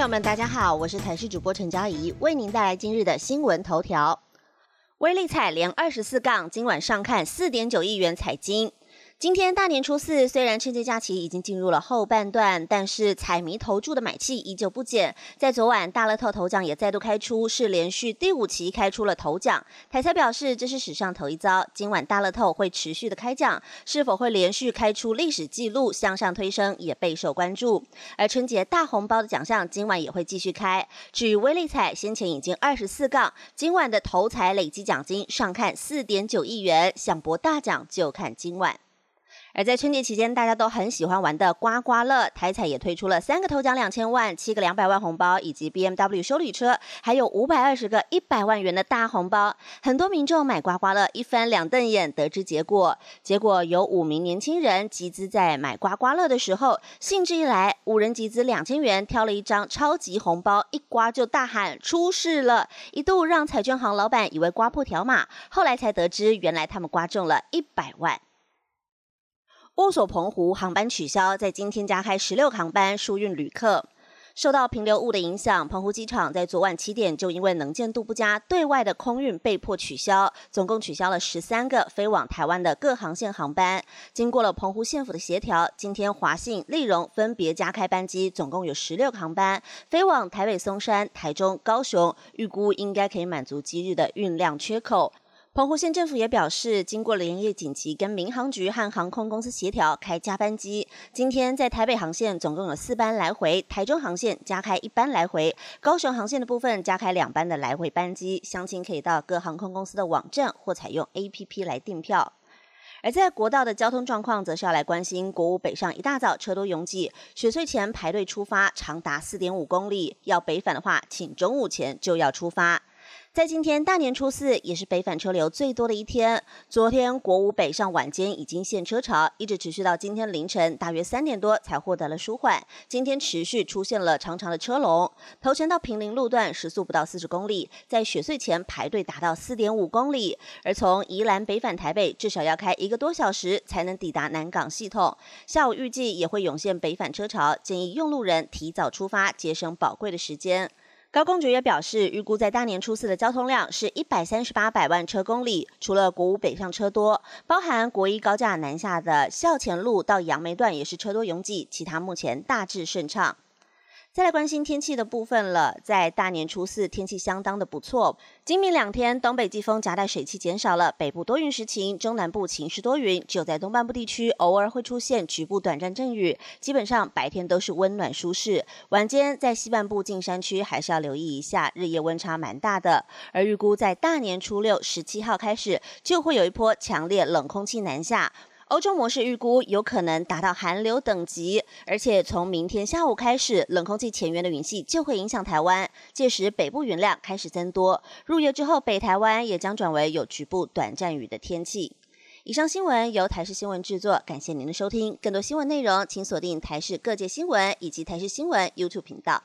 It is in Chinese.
朋友们，大家好，我是财视主播陈佳怡，为您带来今日的新闻头条。威力彩连二十四杠，今晚上看四点九亿元彩金。今天大年初四，虽然春节假期已经进入了后半段，但是彩迷投注的买气依旧不减。在昨晚，大乐透头奖也再度开出，是连续第五期开出了头奖。台财表示，这是史上头一遭。今晚大乐透会持续的开奖，是否会连续开出历史纪录，向上推升也备受关注。而春节大红包的奖项今晚也会继续开。至于威力彩，先前已经二十四杠，今晚的头彩累计奖金上看四点九亿元，想博大奖就看今晚。而在春节期间，大家都很喜欢玩的刮刮乐，台彩也推出了三个头奖两千万、七个两百万红包，以及 B M W 修理车，还有五百二十个一百万元的大红包。很多民众买刮刮乐一翻两瞪眼，得知结果。结果有五名年轻人集资在买刮刮乐的时候，兴致一来，五人集资两千元，挑了一张超级红包，一刮就大喊出事了，一度让彩券行老板以为刮破条码，后来才得知原来他们刮中了一百万。乌索澎湖航班取消，在今天加开十六航班输运旅客。受到平流雾的影响，澎湖机场在昨晚七点就因为能见度不佳，对外的空运被迫取消，总共取消了十三个飞往台湾的各航线航班。经过了澎湖县府的协调，今天华信、丽荣分别加开班机，总共有十六航班飞往台北松山、台中、高雄，预估应该可以满足今日的运量缺口。澎湖县政府也表示，经过连夜紧急跟民航局和航空公司协调，开加班机。今天在台北航线总共有四班来回，台中航线加开一班来回，高雄航线的部分加开两班的来回班机。详情可以到各航空公司的网站或采用 APP 来订票。而在国道的交通状况，则是要来关心国五北上一大早车多拥挤，雪隧前排队出发长达四点五公里，要北返的话，请中午前就要出发。在今天大年初四，也是北返车流最多的一天。昨天国五北上晚间已经现车潮，一直持续到今天凌晨大约三点多才获得了舒缓。今天持续出现了长长的车龙，头前到平林路段时速不到四十公里，在雪隧前排队达到四点五公里。而从宜兰北返台北，至少要开一个多小时才能抵达南港系统。下午预计也会涌现北返车潮，建议用路人提早出发，节省宝贵的时间。高公局也表示，预估在大年初四的交通量是一百三十八百万车公里。除了国五北上车多，包含国一高架南下的校前路到杨梅段也是车多拥挤，其他目前大致顺畅。再来关心天气的部分了，在大年初四天气相当的不错，今明两天东北季风夹带水汽减少了，北部多云时晴，中南部晴时多云，只有在东半部地区偶尔会出现局部短暂阵雨，基本上白天都是温暖舒适，晚间在西半部近山区还是要留意一下，日夜温差蛮大的。而预估在大年初六十七号开始，就会有一波强烈冷空气南下。欧洲模式预估有可能达到寒流等级，而且从明天下午开始，冷空气前缘的云系就会影响台湾，届时北部云量开始增多。入夜之后，北台湾也将转为有局部短暂雨的天气。以上新闻由台视新闻制作，感谢您的收听。更多新闻内容，请锁定台视各界新闻以及台视新闻 YouTube 频道。